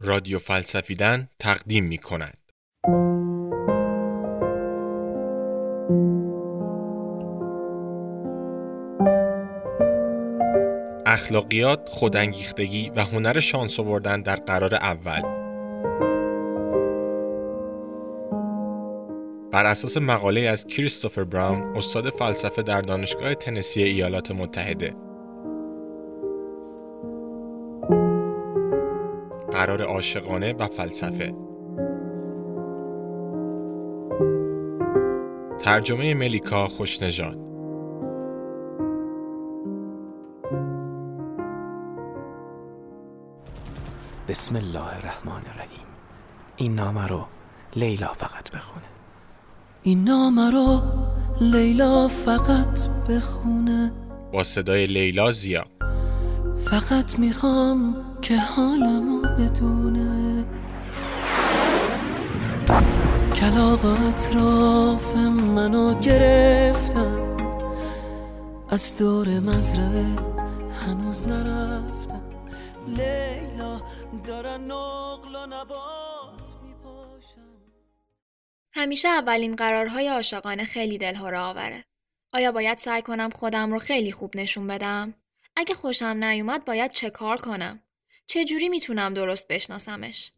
رادیو فلسفیدن تقدیم می کند. اخلاقیات، خودانگیختگی و هنر شانس آوردن در قرار اول بر اساس مقاله از کریستوفر براون استاد فلسفه در دانشگاه تنسی ایالات متحده قرار عاشقانه و فلسفه. ترجمه ملیکا خوشنژاد. بسم الله الرحمن الرحیم. این نامه رو لیلا فقط بخونه. این نامه رو لیلا فقط بخونه. با صدای لیلا زیا فقط می‌خوام که حالمو بدونه کلاغ اطراف منو گرفتم از دور مزرعه هنوز نرفتم لیلا دارن نقل و نبات میپاشن همیشه اولین قرارهای عاشقانه خیلی دلهره آوره. آیا باید سعی کنم خودم رو خیلی خوب نشون بدم؟ اگه خوشم نیومد باید چه کار کنم؟ چه جوری می‌تونم درست بشناسمش؟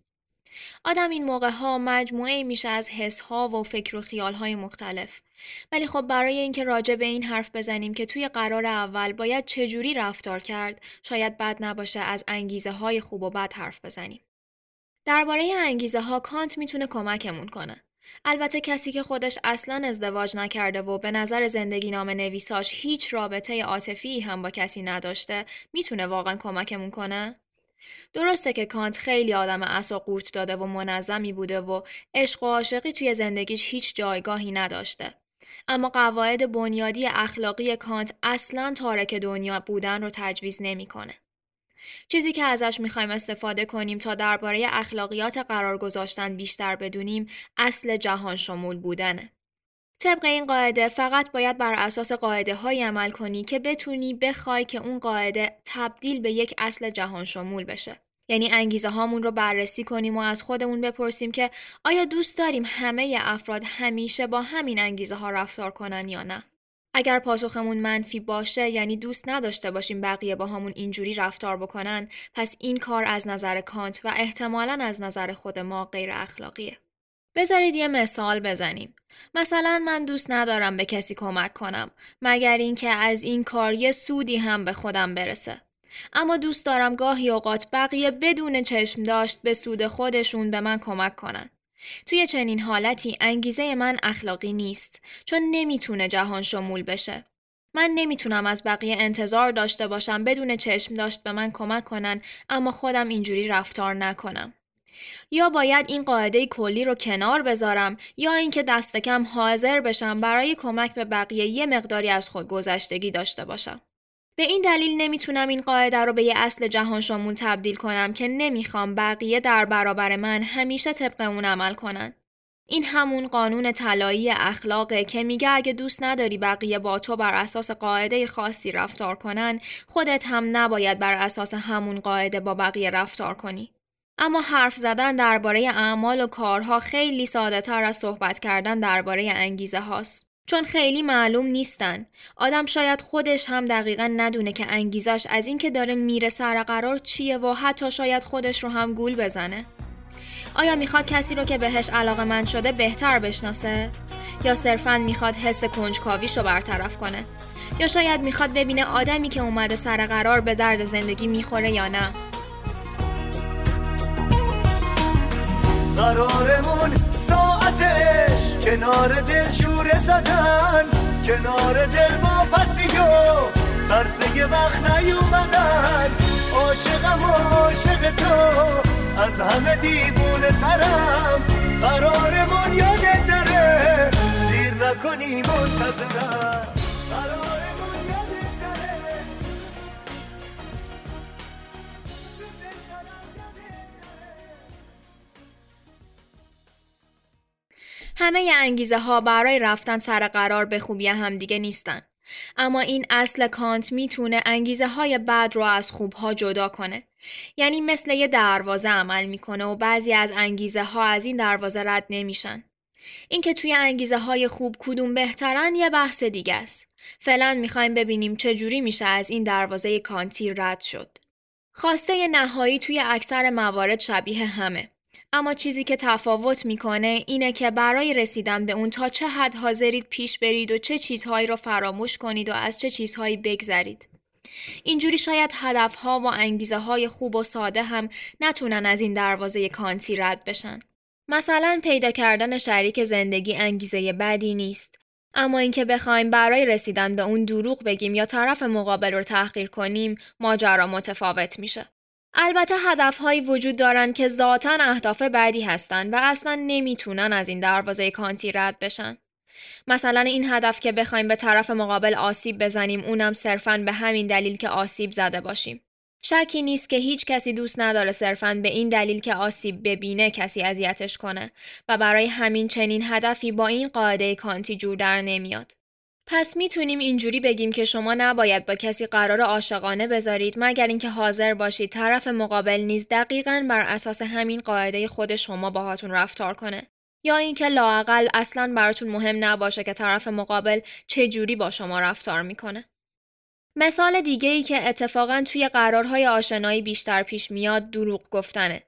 آدم این موقع ها مجموعه میشه از حس ها و فکر و خیال های مختلف. ولی خب برای اینکه راجع به این حرف بزنیم که توی قرار اول باید چه جوری رفتار کرد، شاید بد نباشه از انگیزه های خوب و بد حرف بزنیم. درباره انگیزه ها کانت می‌تونه کمکمون کنه. البته کسی که خودش اصلا ازدواج نکرده و به نظر زندگی نام نویساش هیچ رابطه عاطفی هم با کسی نداشته می‌تونه واقعا کمکمون کنه؟ درسته که کانت خیلی آدم اصا قورت داده و منظمی بوده و عشق و عاشقی توی زندگیش هیچ جایگاهی نداشته. اما قواعد بنیادی اخلاقی کانت اصلا تارک دنیا بودن رو تجویز نمی‌کنه. چیزی که ازش می‌خوایم استفاده کنیم تا درباره اخلاقیات قرار گذاشتن بیشتر بدونیم اصل جهان شمول بودنه. طبق این قاعده فقط باید بر اساس قاعده های عمل کنی که بتونی بخوای که اون قاعده تبدیل به یک اصل جهان شمول بشه. یعنی انگیزه هامون رو بررسی کنیم و از خودمون بپرسیم که آیا دوست داریم همه افراد همیشه با همین انگیزه ها رفتار کنن یا نه؟ اگر پاسخمون منفی باشه یعنی دوست نداشته باشیم بقیه با همون اینجوری رفتار بکنن پس این کار از نظر کانت و احتمالا از نظر خود ما غیر اخلاقیه. بذارید یه مثال بزنیم. مثلا من دوست ندارم به کسی کمک کنم مگر اینکه از این کار یه سودی هم به خودم برسه. اما دوست دارم گاهی اوقات بقیه بدون چشم داشت به سود خودشون به من کمک کنن. توی چنین حالتی انگیزه من اخلاقی نیست چون نمی‌تونه جهان شمول بشه. من نمی‌تونم از بقیه انتظار داشته باشم بدون چشم داشت به من کمک کنن اما خودم اینجوری رفتار نکنم. یا باید این قاعده کلی رو کنار بذارم یا اینکه دست کم حاضر بشم برای کمک به بقیه یه مقداری از خود گذشتگی داشته باشم. به این دلیل نمی‌تونم این قاعده رو به یه اصل جهان شمول تبدیل کنم که نمی‌خوام بقیه در برابر من همیشه طبق اون عمل کنن. این همون قانون طلایی اخلاقه که میگه اگه دوست نداری بقیه با تو بر اساس قاعده خاصی رفتار کنن خودت هم نباید بر اساس همون قاعده با بقیه رفتار کنی. اما حرف زدن درباره اعمال و کارها خیلی ساده تر از صحبت کردن درباره انگیزه هاست. چون خیلی معلوم نیستن. آدم شاید خودش هم دقیقا ندونه که انگیزش از اینکه داره میره سر قرار چیه و حتی شاید خودش رو هم گول بزنه. آیا می‌خواد کسی رو که بهش علاقه من شده بهتر بشناسه؟ یا صرفا می‌خواد حس کنجکاویش رو برطرف کنه؟ یا شاید می‌خواد ببینه آدمی که اومده سر قرار به درد زندگی می‌خوره یا نه؟ قرارمون ساعتش کنار دل شوره زدن کنار دل ما پسیو ترس یه وقت نیومدن. عاشقم و عاشق تو از همه دیوونه ترم. قرارمون یاد داره دیر نکنی منتظرم همه ی انگیزه ها برای رفتن سر قرار به خوبی همدیگه نیستن. اما این اصل کانت می‌تونه انگیزه های بد رو از خوب ها جدا کنه. یعنی مثل یه دروازه عمل می‌کنه و بعضی از انگیزه ها از این دروازه رد نمیشن. اینکه توی انگیزه های خوب کدوم بهترن یه بحث دیگه است. فعلا می‌خوایم ببینیم چه جوری میشه از این دروازه کانتی رد شد. خواسته نهایی توی اکثر موارد شبیه همه. اما چیزی که تفاوت می‌کنه اینه که برای رسیدن به اون تا چه حد حاضرید پیش برید و چه چیزهایی رو فراموش کنید و از چه چیزهایی بگذرید. اینجوری شاید هدفها و انگیزه های خوب و ساده هم نتونن از این دروازه کانتی رد بشن. مثلا پیدا کردن شریک زندگی انگیزه بدی نیست. اما اینکه بخوایم برای رسیدن به اون دروغ بگیم یا طرف مقابل رو تحقیر کنیم ماجرا متفاوت میشه. البته هدفهایی وجود دارند که ذاتا اهداف بعدی هستند و اصلا نمی‌تونن از این دروازه کانتی رد بشن. مثلا این هدف که بخوایم به طرف مقابل آسیب بزنیم اونم صرفا به همین دلیل که آسیب زده باشیم. شکی نیست که هیچ کسی دوست نداره صرفا به این دلیل که آسیب ببینه کسی اذیتش کنه و برای همین چنین هدفی با این قاعده کانتی جور در نمیاد. پس می‌تونیم اینجوری بگیم که شما نباید با کسی قرار عاشقانه بذارید مگر اینکه حاضر باشید طرف مقابل نیز دقیقا بر اساس همین قاعده خود شما باهاتون رفتار کنه. یا اینکه لاقل اصلا براتون مهم نباشه که طرف مقابل چه جوری با شما رفتار می‌کنه. مثال دیگه ای که اتفاقا توی قرارهای آشنایی بیشتر پیش میاد دروغ گفتنه.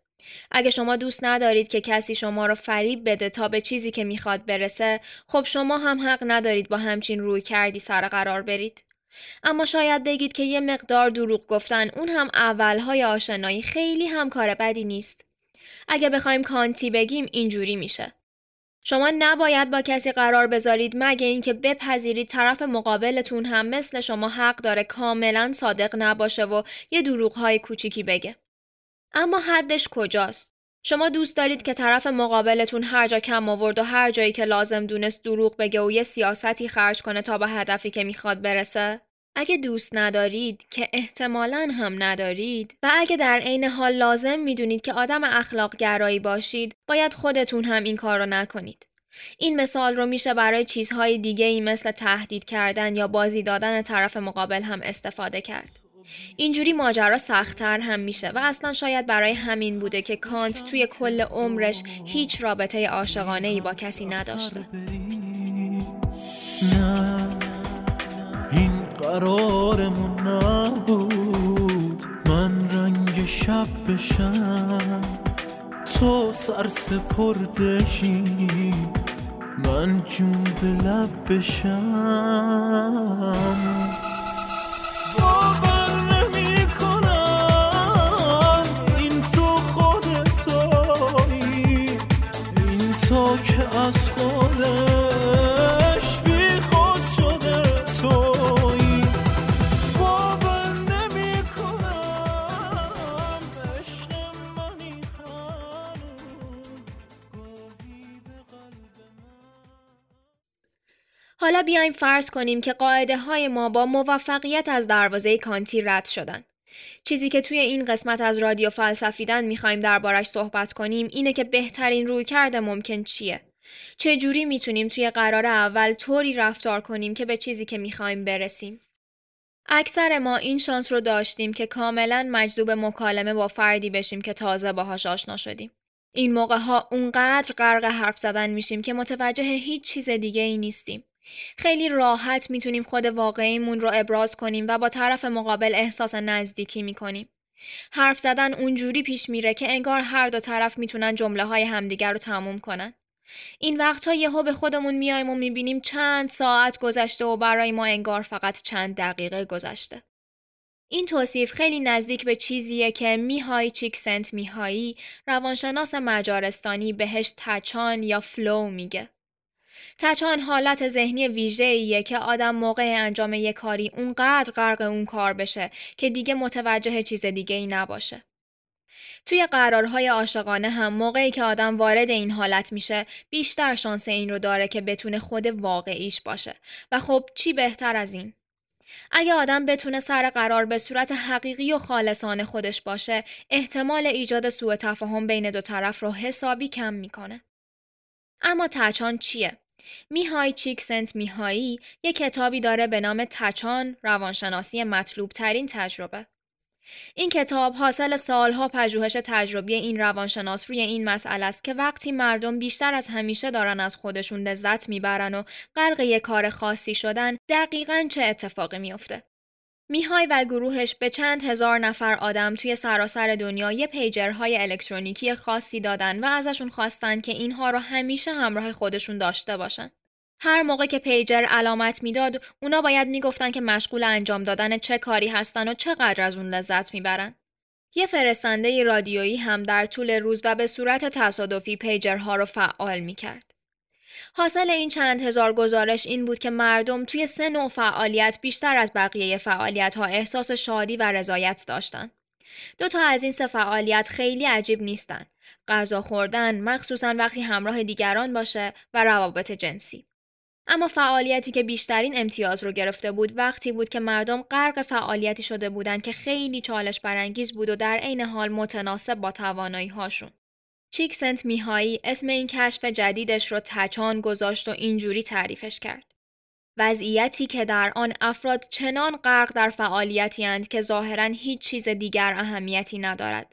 اگه شما دوست ندارید که کسی شما رو فریب بده تا به چیزی که می‌خواد برسه خب شما هم حق ندارید با همچین روی کردی سر قرار برید. اما شاید بگید که یه مقدار دروغ گفتن اون هم اولهای آشنایی خیلی هم کار بدی نیست. اگه بخوایم کانتی بگیم اینجوری میشه. شما نباید با کسی قرار بذارید مگه اینکه بپذیرید طرف مقابلتون هم مثل شما حق داره کاملا صادق نباشه و یه دروغهای کوچیکی بگه. اما حدش کجاست؟ شما دوست دارید که طرف مقابلتون هر جا کم آورد و هر جایی که لازم دونست دروغ بگه و یه سیاستی خرج کنه تا به هدفی که می‌خواد برسه؟ اگه دوست ندارید که احتمالا هم ندارید و اگه در عین حال لازم می‌دونید که آدم اخلاق گرایی باشید باید خودتون هم این کار رو نکنید. این مثال رو میشه برای چیزهای دیگه ای مثل تهدید کردن یا بازی دادن طرف مقابل هم استفاده کرد. اینجوری ماجرا سختتر هم میشه و اصلا شاید برای همین بوده که کانت توی کل عمرش هیچ رابطه عاشقانه ای با کسی نداشته. نه این قرارمون نبود. من رنگ شب بشم تو سر سپردشی من جون به لب بشم. فرض کنیم که قاعده های ما با موفقیت از دروازه کانتی رد شدن. چیزی که توی این قسمت از رادیو فلسفیدن می‌خوایم دربارش صحبت کنیم اینه که بهترین روی کرده ممکن چیه؟ چه جوری می‌تونیم توی قرار اول طوری رفتار کنیم که به چیزی که می‌خوایم برسیم؟ اکثر ما این شانس رو داشتیم که کاملا مجذوب مکالمه با فردی بشیم که تازه باهاش آشنا شدیم. این موقع ها اونقدر غرق حرف زدن میشیم که متوجه هیچ چیز دیگه ای نیستیم. خیلی راحت می‌تونیم خود واقعیمون رو ابراز کنیم و با طرف مقابل احساس نزدیکی می‌کنیم. حرف زدن اونجوری پیش میره که انگار هر دو طرف می‌تونن جمله های همدیگر رو تموم کنن. این وقتها یهو به خودمون میایم و می‌بینیم چند ساعت گذشته و برای ما انگار فقط چند دقیقه گذشته. این توصیف خیلی نزدیک به چیزیه که میهای چیکسنت میهایی روانشناس مجارستانی بهش تچان یا فلو میگه. تچان حالت ذهنی ویژه که آدم موقع انجام یک کاری اونقدر غرق اون کار بشه که دیگه متوجه چیز دیگه ای نباشه. توی قرارهای عاشقانه هم موقعی که آدم وارد این حالت میشه بیشتر شانس این رو داره که بتونه خود واقعیش باشه و خب چی بهتر از این؟ اگه آدم بتونه سر قرار به صورت حقیقی و خالصانه خودش باشه احتمال ایجاد سوء تفاهم بین دو طرف رو حسابی کم می‌کنه. اما تچان چیه؟ میهای چیکسنت میهایی یک کتابی داره به نام تچان روانشناسی مطلوب ترین تجربه. این کتاب حاصل سالها پژوهش تجربی این روانشناس روی این مسئله است که وقتی مردم بیشتر از همیشه دارن از خودشون لذت می‌برن و غرق یک کار خاصی شدن دقیقا چه اتفاقی میافته. میهای و گروهش به چند هزار نفر آدم توی سراسر دنیا یه پیجرهای الکترونیکی خاصی دادن و ازشون خواستن که اینها رو همیشه همراه خودشون داشته باشن. هر موقع که پیجر علامت می‌داد، اونا باید می‌گفتن که مشغول انجام دادن چه کاری هستن و چقدر از اون لذت می‌برن. یه فرستنده رادیویی هم در طول روز و به صورت تصادفی پیجرها رو فعال می‌کرد. حاصل این چند هزار گزارش این بود که مردم توی سه نوع فعالیت بیشتر از بقیه فعالیت ها احساس شادی و رضایت داشتن. دو تا از این سه فعالیت خیلی عجیب نیستن. غذا خوردن مخصوصا وقتی همراه دیگران باشه و روابط جنسی. اما فعالیتی که بیشترین امتیاز رو گرفته بود وقتی بود که مردم غرق فعالیتی شده بودند که خیلی چالش برانگیز بود و در عین حال متناسب با توانایی هاشون. چیکسنت میهایی اسم این کشف جدیدش رو تچان گذاشت و اینجوری تعریفش کرد. وضعیتی که در آن افراد چنان غرق در فعالیتی اند که ظاهرا هیچ چیز دیگر اهمیتی ندارد.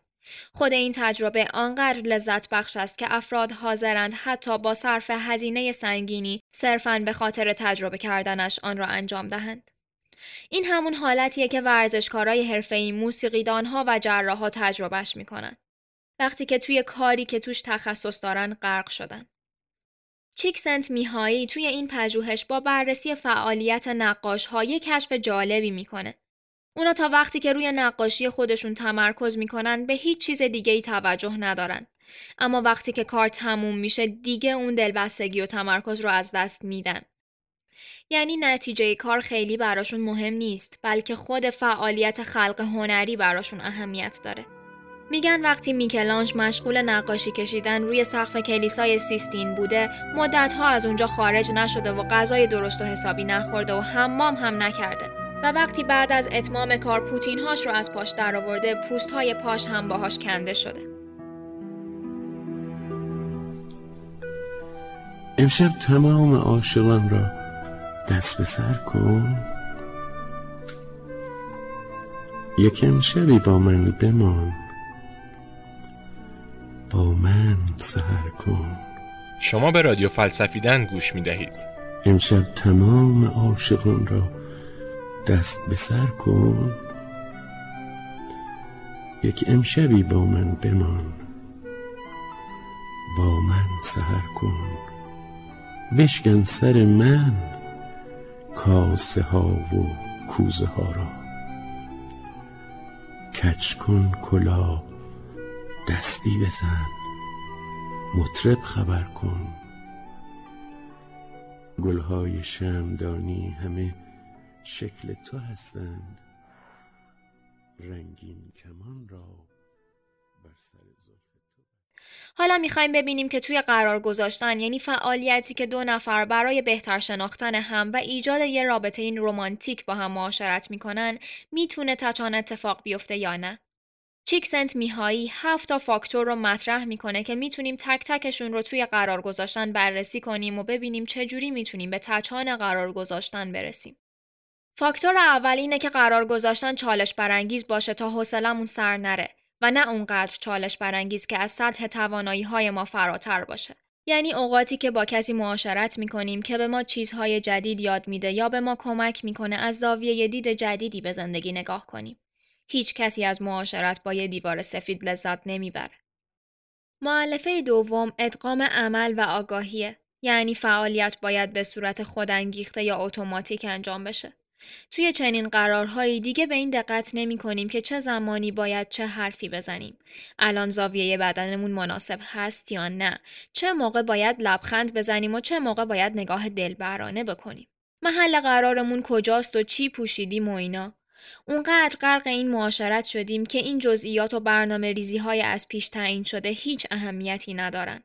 خود این تجربه آنقدر لذت بخش است که افراد حاضرند حتی با صرف هزینه سنگینی صرفاً به خاطر تجربه کردنش آن را انجام دهند. این همون حالتیه که ورزشکارای حرفه‌ای موسیقیدانها و جراحها تجربهش می‌کنند. وقتی که توی کاری که توش تخصص دارن غرق شدن. چیکسنت میهایی توی این پژوهش با بررسی فعالیت نقاش ها یک کشف جالبی می‌کنه. اونا تا وقتی که روی نقاشی خودشون تمرکز می‌کنن به هیچ چیز دیگه ای توجه ندارن. اما وقتی که کار تموم میشه دیگه اون دلبستگی و تمرکز رو از دست میدن. یعنی نتیجه کار خیلی براشون مهم نیست بلکه خود فعالیت خلق هنری براشون اهمیت داره. میگن وقتی میکلانج مشغول نقاشی کشیدن روی سقف کلیسای سیستین بوده مدتها از اونجا خارج نشده و غذای درست و حسابی نخورده و حمام هم نکرده. و وقتی بعد از اتمام کار پوتینهاش رو از پاش درآورده پوست های پاش هم باهاش کنده شده. امشب تمام عاشقان را دست به سر کن. یکم شبی با من بمان. با من سهر کن. شما به رادیو فلسفیدن گوش می دهید. امشب تمام عاشقان را دست به سر کن. یک امشبی با من بمان. با من سهر کن. بشکن سر من کاسه ها و کوزه ها را. کچ کن کلا دستی بزن. مطرب خبر کن. گلهای شمدانی همه شکل تو هستند. رنگین کمان را بر سر حالا می‌خوایم ببینیم که توی قرار گذاشتن یعنی فعالیتی که دو نفر برای بهتر شناختن هم و ایجاد یه رابطه این رومانتیک با هم معاشرت می‌کنن می‌تونه تچان اتفاق بیفته یا نه؟ چیکسنت میهایی هفت تا فاکتور رو مطرح می‌کنه که می‌تونیم تک تکشون رو توی قرار گذاشتن بررسی کنیم و ببینیم چجوری می‌تونیم به تچان قرار گذاشتن برسیم. فاکتور اول اینه که قرار گذاشتن چالش برانگیز باشه تا حوصلمون سر نره و نه اونقدر چالش برانگیز که از سطح توانایی های ما فراتر باشه. یعنی اوقاتی که با کسی معاشرت می‌کنیم که به ما چیزهای جدید یاد میده یا به ما کمک می‌کنه از زاویه دید جدیدی به زندگی نگاه کنیم. هیچ کسی از معاشرت با یه دیوار سفید لذت نمی‌بره. معلفه دوم ادغام عمل و آگاهیه. یعنی فعالیت باید به صورت خودانگیخته یا اتوماتیک انجام بشه. توی چنین قرارهایی دیگه به این دقت نمی کنیم که چه زمانی باید چه حرفی بزنیم. الان زاویه بدنمون مناسب هست یا نه؟ چه موقع باید لبخند بزنیم و چه موقع باید نگاه دلبرانه بکنیم؟ محل قرارمون کجاست و چی پوشیدیم و اینا؟ اونقدر غرق این معاشرت شدیم که این جزئیات و برنامه ریزی های از پیش تعیین شده هیچ اهمیتی ندارن.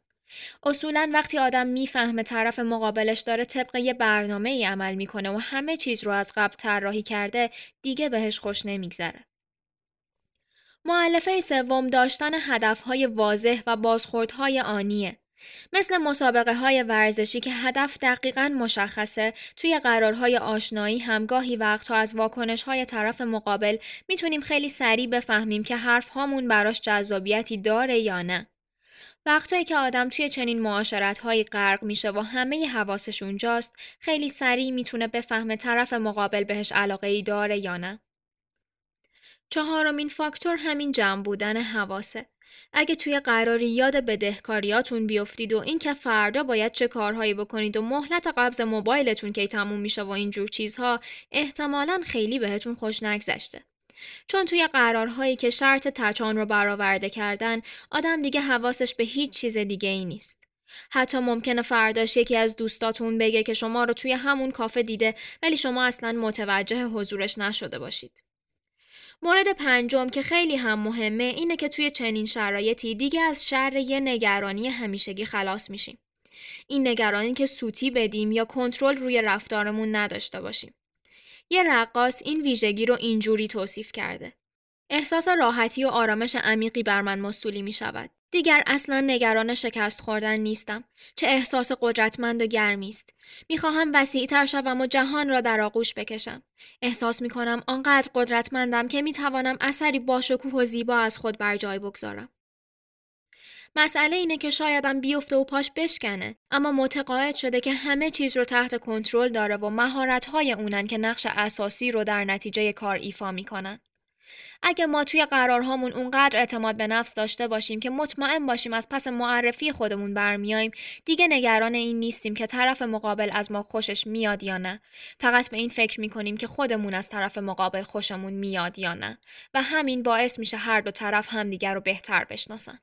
اصولا وقتی آدم می‌فهمه طرف مقابلش داره طبق یه برنامه ای عمل می‌کنه و همه چیز رو از قبل طراحی کرده دیگه بهش خوش نمیگذره. معلفه سوم داشتن هدفهای واضح و بازخوردهای آنیه. مثل مسابقه های ورزشی که هدف دقیقا مشخصه توی قرارهای آشنایی همگاهی وقتها از واکنش های طرف مقابل می‌تونیم خیلی سریع بفهمیم که حرف هامون براش جذابیتی داره یا نه. وقتایی که آدم توی چنین معاشرت هایی غرق میشه و همه حواسش اونجاست خیلی سریع می‌تونه بفهمه طرف مقابل بهش علاقه ای داره یا نه. چهارمین فاکتور همین جمع بودن حواسه. اگه توی قراری یاد بدهکاریاتون بیفتید و اینکه فردا باید چه کارهایی بکنید و مهلت قبض موبایلتون کی تموم میشه و اینجور چیزها احتمالا خیلی بهتون خوش نگذشته. چون توی قرارهایی که شرط تچان رو برآورده کردن آدم دیگه حواسش به هیچ چیز دیگه ای نیست. حتی ممکنه فرداش یکی از دوستاتون بگه که شما رو توی همون کافه دیده ولی شما اصلا متوجه حضورش نشده باشید. مورد پنجم که خیلی هم مهمه اینه که توی چنین شرایطی دیگه از شر یه نگرانی همیشگی خلاص میشیم. این نگرانی که سوتی بدیم یا کنترل روی رفتارمون نداشته باشیم. یه رقاص این ویژگی رو اینجوری توصیف کرده. احساس راحتی و آرامش عمیقی بر من مستولی می شود. دیگر اصلا نگران شکست خوردن نیستم. چه احساس قدرتمند و گرمی است. می‌خواهم وسیعتر شوم و جهان را در آغوش بکشم. احساس می کنم آنقدر قدرتمندم که می توانم اثری باشکوه و زیبا از خود بر جای بگذارم. مسئله اینه که شایدم بیفته و پاش بشکنه اما متقاعد شده که همه چیز رو تحت کنترل داره و مهارت‌های اونن که نقش اساسی رو در نتیجه کار ایفا می‌کنن. اگه ما توی قرارهامون اونقدر اعتماد به نفس داشته باشیم که مطمئن باشیم از پس معرفی خودمون برمیایم دیگه نگران این نیستیم که طرف مقابل از ما خوشش میاد یا نه. فقط به این فکر می‌کنیم که خودمون از طرف مقابل خوشمون میاد یا نه. و همین باعث میشه هر دو طرف همدیگر رو بهتر بشناسن.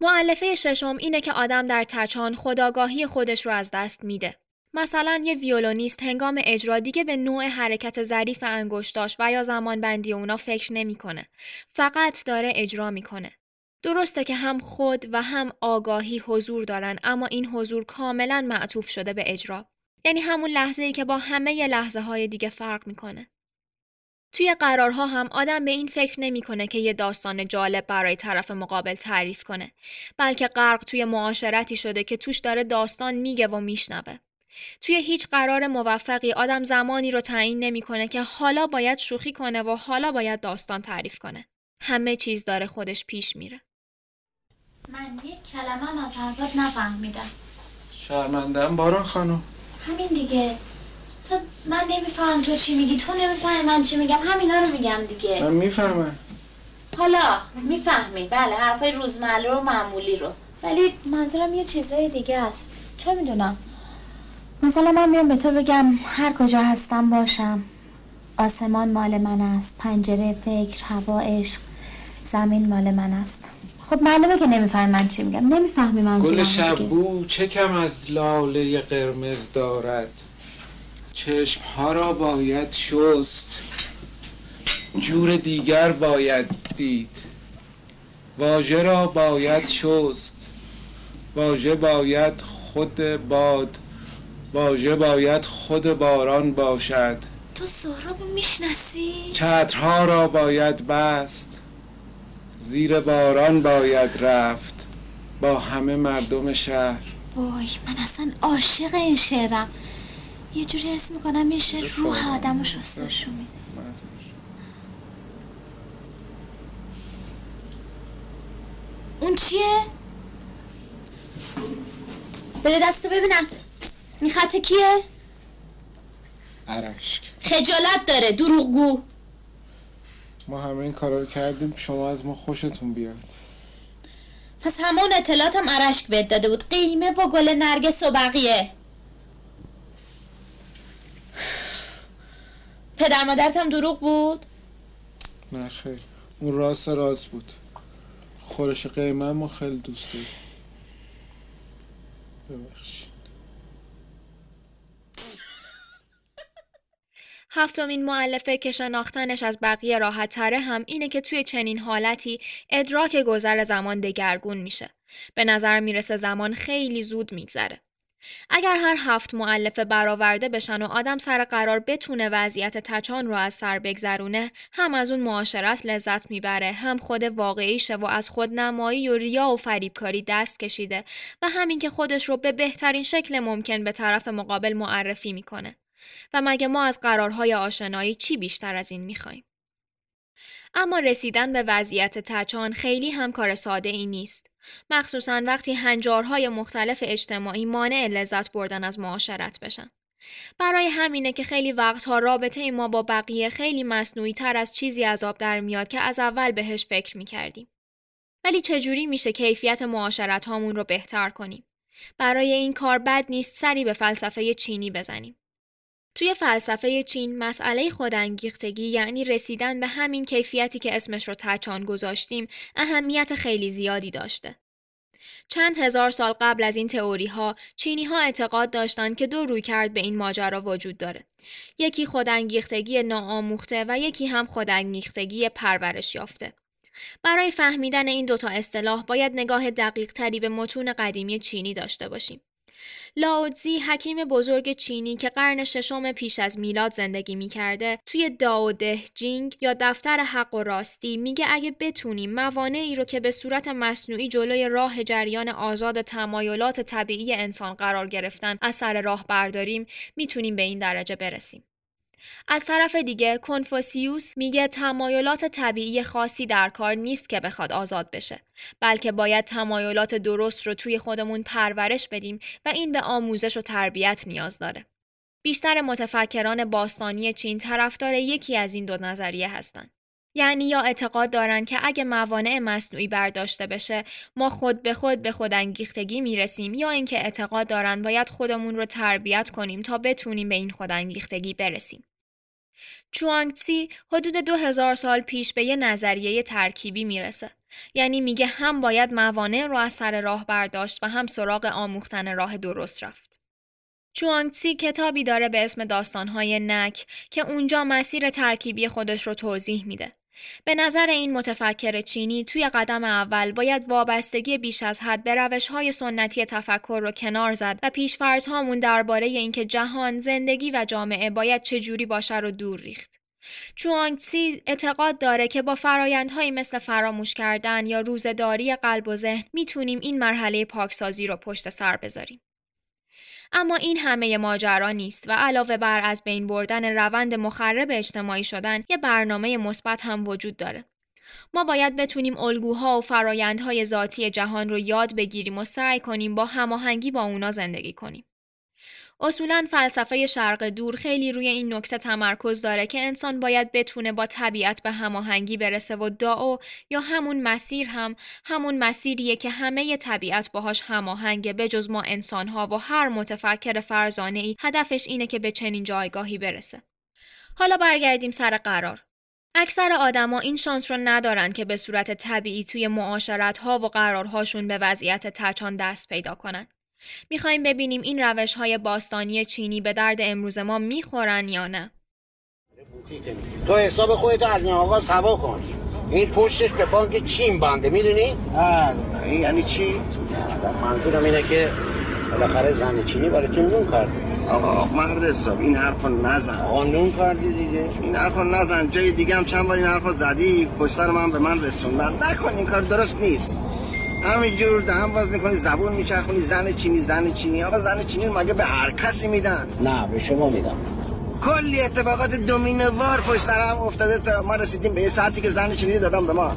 معلفه ششم اینه که آدم در تچان خداگاهی خودش رو از دست میده. مثلا یه ویولونیست هنگام اجرا دیگه به نوع حرکت ظریف انگشتاش و یا زمان بندی اونا فکر نمی‌کنه. فقط داره اجرا می‌کنه. درسته که هم خود و هم آگاهی حضور دارن اما این حضور کاملا معطوف شده به اجرا. یعنی همون لحظه ای که با همه لحظه های دیگه فرق می‌کنه. توی قرارها هم آدم به این فکر نمی‌کنه که یه داستان جالب برای طرف مقابل تعریف کنه بلکه غرق توی معاشرتی شده که توش داره داستان میگه و میشنوه توی هیچ قرار موفقی آدم زمانی رو تعیین نمی‌کنه که حالا باید شوخی کنه و حالا باید داستان تعریف کنه. همه چیز داره خودش پیش میره. من یک کلمه از حرفات نفهمیدم. شرمندم باران خانم. همین دیگه. من نمیفهم تو چی میگی تو نمی‌فهمی من چی میگم همینا رو میگم دیگه. من می‌فهمم. حالا می‌فهمی بله حرفای روزمره رو معمولی رو. ولی منظورم یه چیزای دیگه است. چه می‌دونم؟ مثلا من میام به تو بگم هر کجا هستم باشم. آسمان مال من است. پنجره فکر هوا عشق زمین مال من است. خب معلومه که نمی‌فهمی من چی میگم. نمی‌فهمی منظورم گل. شبو چه کم از لاله قرمز دارد؟ چشم ها را باید شست. جور دیگر باید دید. واژه را باید شست. واژه باید خود باد. واژه باید خود باران باشد. تو سهرابو می‌شناسی؟ چترها را باید بست. زیر باران باید رفت. با همه مردم شهر. وای من اصلا عاشق این شعرم. یه جوری حس می‌کنم این شعر روح آدم رو شستشو میده. اون چیه؟ بده دستو ببینم. این خط کیه؟ عرشک. خجالت داره دروغگو. ما همه این کارا رو کردیم شما از ما خوشتون بیاد. پس همون اطلاعاتم عرشک بهت داده بود. قیمه و گل نرگس و بقیه. پدر مادرت هم دروغ بود؟ نه خیر. اون راست راست بود. خورش قیمه ما خیلی دوست داریم. ببخشید. هفتمین معلفه که شناختنش از بقیه راحت تره هم اینه که توی چنین حالتی ادراک گذر زمان دگرگون میشه. به نظر می‌رسه زمان خیلی زود میگذره. اگر هر هفت معلفه برآورده بشن و آدم سر قرار بتونه وضعیت تچان رو از سر بگذرونه هم از اون معاشرت لذت می‌بره هم خود واقعیشه و از خود نمایی و ریا و فریبکاری دست کشیده و همین که خودش رو به بهترین شکل ممکن به طرف مقابل معرفی می‌کنه و مگه ما از قرارهای آشنایی چی بیشتر از این می‌خوایم اما رسیدن به وضعیت تچان خیلی هم کار ساده ای نیست. مخصوصا وقتی هنجارهای مختلف اجتماعی مانع لذت بردن از معاشرت بشن. برای همینه که خیلی وقتها رابطه ما با بقیه خیلی مصنوعی تر از چیزی از آب در میاد که از اول بهش فکر می کردیم. ولی چجوری میشه کیفیت معاشرت هامون رو بهتر کنیم؟ برای این کار بد نیست سری به فلسفه چینی بزنیم. توی فلسفه چین مسئله خودانگیختگی یعنی رسیدن به همین کیفیتی که اسمش رو تچان گذاشتیم اهمیت خیلی زیادی داشته. چند هزار سال قبل از این تئوری ها چینی ها اعتقاد داشتند که دو روی کرد به این ماجرا وجود داره. یکی خودانگیختگی ناآموخته و یکی هم خودانگیختگی پرورش یافته. برای فهمیدن این دوتا اصطلاح باید نگاه دقیق تری به متون قدیمی چینی داشته باشیم. لاوتزی حکیم بزرگ چینی که قرن ششم پیش از میلاد زندگی می‌کرده توی داو ده جینگ یا دفتر حق و راستی میگه اگه بتونیم موانعی رو که به صورت مصنوعی جلوی راه جریان آزاد تمایلات طبیعی انسان قرار گرفتن از سر راه برداریم می‌تونیم به این درجه برسیم. از طرف دیگه کنفوسیوس میگه تمایلات طبیعی خاصی در کار نیست که بخواد آزاد بشه بلکه باید تمایلات درست رو توی خودمون پرورش بدیم و این به آموزش و تربیت نیاز داره. بیشتر متفکران باستانی چین طرفدار یکی از این دو نظریه هستند. یعنی یا اعتقاد دارن که اگه موانع مصنوعی برداشته بشه ما خود به خود به خود انگیختگی می‌رسیم یا اینکه اعتقاد دارن باید خودمون رو تربیت کنیم تا بتونیم به این خود انگیختگی برسیم. چوانگسی حدود دو هزار سال پیش به یه نظریه ترکیبی می‌رسه. یعنی میگه هم باید موانع رو از سر راه برداشت و هم سراغ آموختن راه درست رفت. چوانگسی کتابی داره به اسم داستانهای نک که اونجا مسیر ترکیبی خودش رو توضیح میده. به نظر این متفکر چینی توی قدم اول باید وابستگی بیش از حد به روش های سنتی تفکر رو کنار زد و پیشفرض هامون درباره اینکه جهان، زندگی و جامعه باید چجوری باشه رو دور ریخت. چوانگسی اعتقاد داره که با فرایندهایی مثل فراموش کردن یا روزداری قلب و ذهن می‌تونیم این مرحله پاکسازی رو پشت سر بذاریم. اما این همه ماجرا نیست و علاوه بر از بین بردن روند مخرب اجتماعی شدن یه برنامه مثبت هم وجود داره. ما باید بتونیم الگوها و فرایندهای ذاتی جهان رو یاد بگیریم و سعی کنیم با هماهنگی با اونا زندگی کنیم. اصولا فلسفه شرق دور خیلی روی این نکته تمرکز داره که انسان باید بتونه با طبیعت به هماهنگی برسه و داو یا همون مسیر هم همون مسیریه که همه طبیعت باهاش هماهنگه به جز ما انسانها و هر متفکر فرزانه ای هدفش اینه که به چنین جایگاهی برسه. حالا برگردیم سر قرار. اکثر آدما این شانس رو ندارن که به صورت طبیعی توی معاشرت ها و قرارهاشون به وضعیت تچان دست پیدا کنن. می‌خوایم ببینیم این روش های باستانی چینی به درد امروز ما می‌خورن یا نه. تو حساب خودتو از این آقا سوا کن این پشتش به بانک چین بانده می‌دونی؟ این یعنی چی؟ منظورم اینه که بالاخره زن چینی برای تو نون کرده آقا آقا مرد حساب این حرفو نزن آقا نون کردی دیگه این حرفو نزن جای دیگه هم چند بار این حرفو زدی پشت سر من به من رسوندن نکن این کار درست نیست همینجور دهن باز می‌کنی زبون میچرخونی زن چینی زن چینی. آقا زن چینی مگه به هر کسی میدن؟ نه به شما میدم کلی اتفاقات دومینوار پشت سر هم افتاده تا ما رسیدیم به یه ساعتی که زن چینی دادم به ما.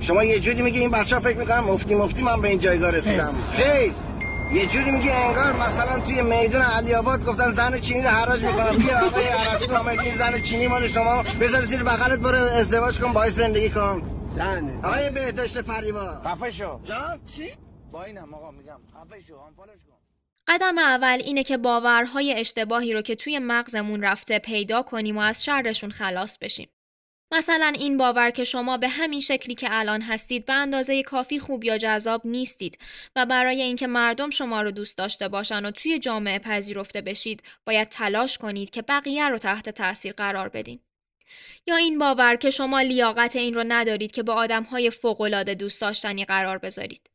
شما یه جوری میگی این بچه ها فکر می‌کنن مفتی مفتی من به این جایگاه رسیدم. خیر یه جوری میگه انگار مثلا توی میدون علی آباد گفتن زن چینی رو حراج می‌کنن. بیا آقای ارسطو آمد این زن چینی مال شما. بذار زیر بغلت برو ازدواج کن باهاش زندگی کن. زن آقای بهداشت فریبا. خفه شو جان چی؟ با اینم آقا میگم. خفه شو آنفالوش کن. قدم اول اینه که باورهای اشتباهی رو که توی مغزمون رفته پیدا کنیم و از شرشون خلاص بشیم. مثلا این باور که شما به همین شکلی که الان هستید به اندازه کافی خوب یا جذاب نیستید و برای اینکه مردم شما رو دوست داشته باشن و توی جامعه پذیرفته بشید باید تلاش کنید که بقیه رو تحت تاثیر قرار بدین. یا این باور که شما لیاقت این رو ندارید که با آدمهای فوق‌العاده دوست داشتنی قرار بذارید.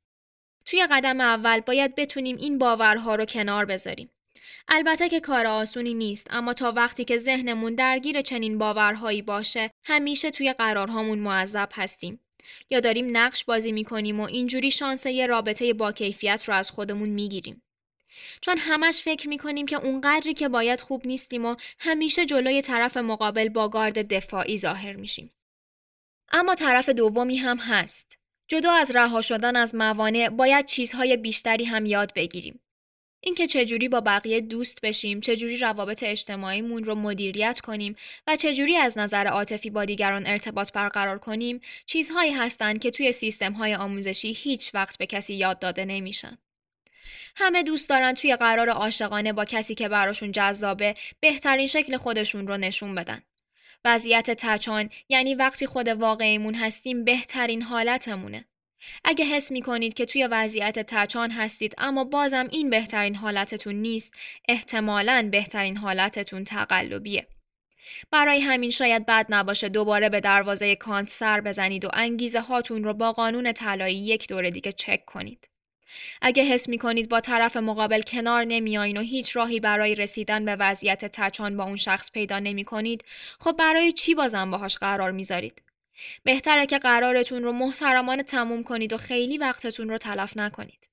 توی قدم اول باید بتونیم این باورها رو کنار بذاریم. البته که کار آسونی نیست اما تا وقتی که ذهنمون درگیر چنین باورهایی باشه همیشه توی قرارهامون معذب هستیم یا داریم نقش بازی می‌کنیم و اینجوری شانس یه رابطه با کیفیت رو از خودمون می‌گیریم. چون همش فکر می‌کنیم که اونقدری که باید خوب نیستیم و همیشه جلوی طرف مقابل با گارد دفاعی ظاهر میشیم. اما طرف دومی هم هست. جدا از رها شدن از موانع باید چیزهای بیشتری هم یاد بگیریم. اینکه چجوری با بقیه دوست بشیم، چجوری روابط اجتماعیمون رو مدیریت کنیم و چجوری از نظر عاطفی با دیگران ارتباط برقرار کنیم، چیزهایی هستند که توی سیستم‌های آموزشی هیچ وقت به کسی یاد داده نمیشن. همه دوست دارن توی قرار عاشقانه با کسی که براشون جذابه بهترین شکل خودشون رو نشون بدن. وضعیت تچان یعنی وقتی خود واقعیمون هستیم بهترین حالتمونه. اگه حس می کنید که توی وضعیت تچان هستید اما بازم این بهترین حالتتون نیست احتمالاً بهترین حالتتون تقلبیه. برای همین شاید بد نباشه دوباره به دروازه کانت سر بزنید و انگیزه هاتون رو با قانون طلایی یک دور دیگه چک کنید. اگه حس می کنید با طرف مقابل کنار نمیایین و هیچ راهی برای رسیدن به وضعیت تچان با اون شخص پیدا نمی کنید خب برای چی بازم باهاش قرار می‌ذارید؟ بهتره که قرارتون رو محترمانه تموم کنید و خیلی وقتتون رو تلف نکنید.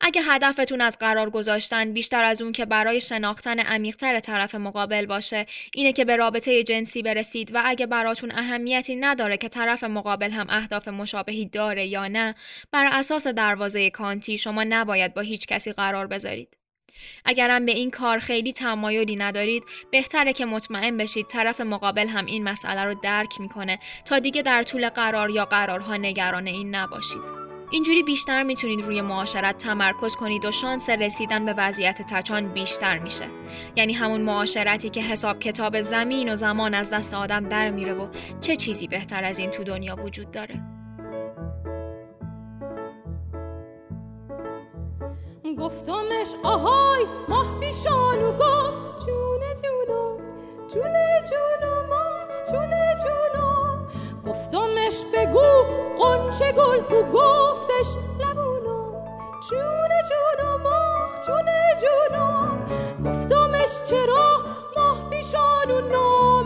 اگه هدفتون از قرار گذاشتن بیشتر از اون که برای شناختن عمیقتر طرف مقابل باشه اینه که به رابطه جنسی برسید و اگه براتون اهمیتی نداره که طرف مقابل هم اهداف مشابهی داره یا نه بر اساس دروازه کانتی شما نباید با هیچ کسی قرار بذارید. اگرم به این کار خیلی تمایلی ندارید بهتره که مطمئن بشید طرف مقابل هم این مسئله رو درک می‌کنه تا دیگه در طول قرار یا قرارها نگران این نباشید. اینجوری بیشتر می‌تونید روی معاشرت تمرکز کنید و شانس رسیدن به وضعیت تچان بیشتر میشه. یعنی همون معاشرتی که حساب کتاب زمین و زمان از دست آدم در میره و چه چیزی بهتر از این تو دنیا وجود داره. گفتمش آهای ماه پیشانو گفت جونه جونو جونه جونو ماه جونه جونو گفتمش بگو قنچه گل کو گفتش لبونو جونه جونو ماه جونه جونو گفتمش چرا ماه پیشانو نامهربونی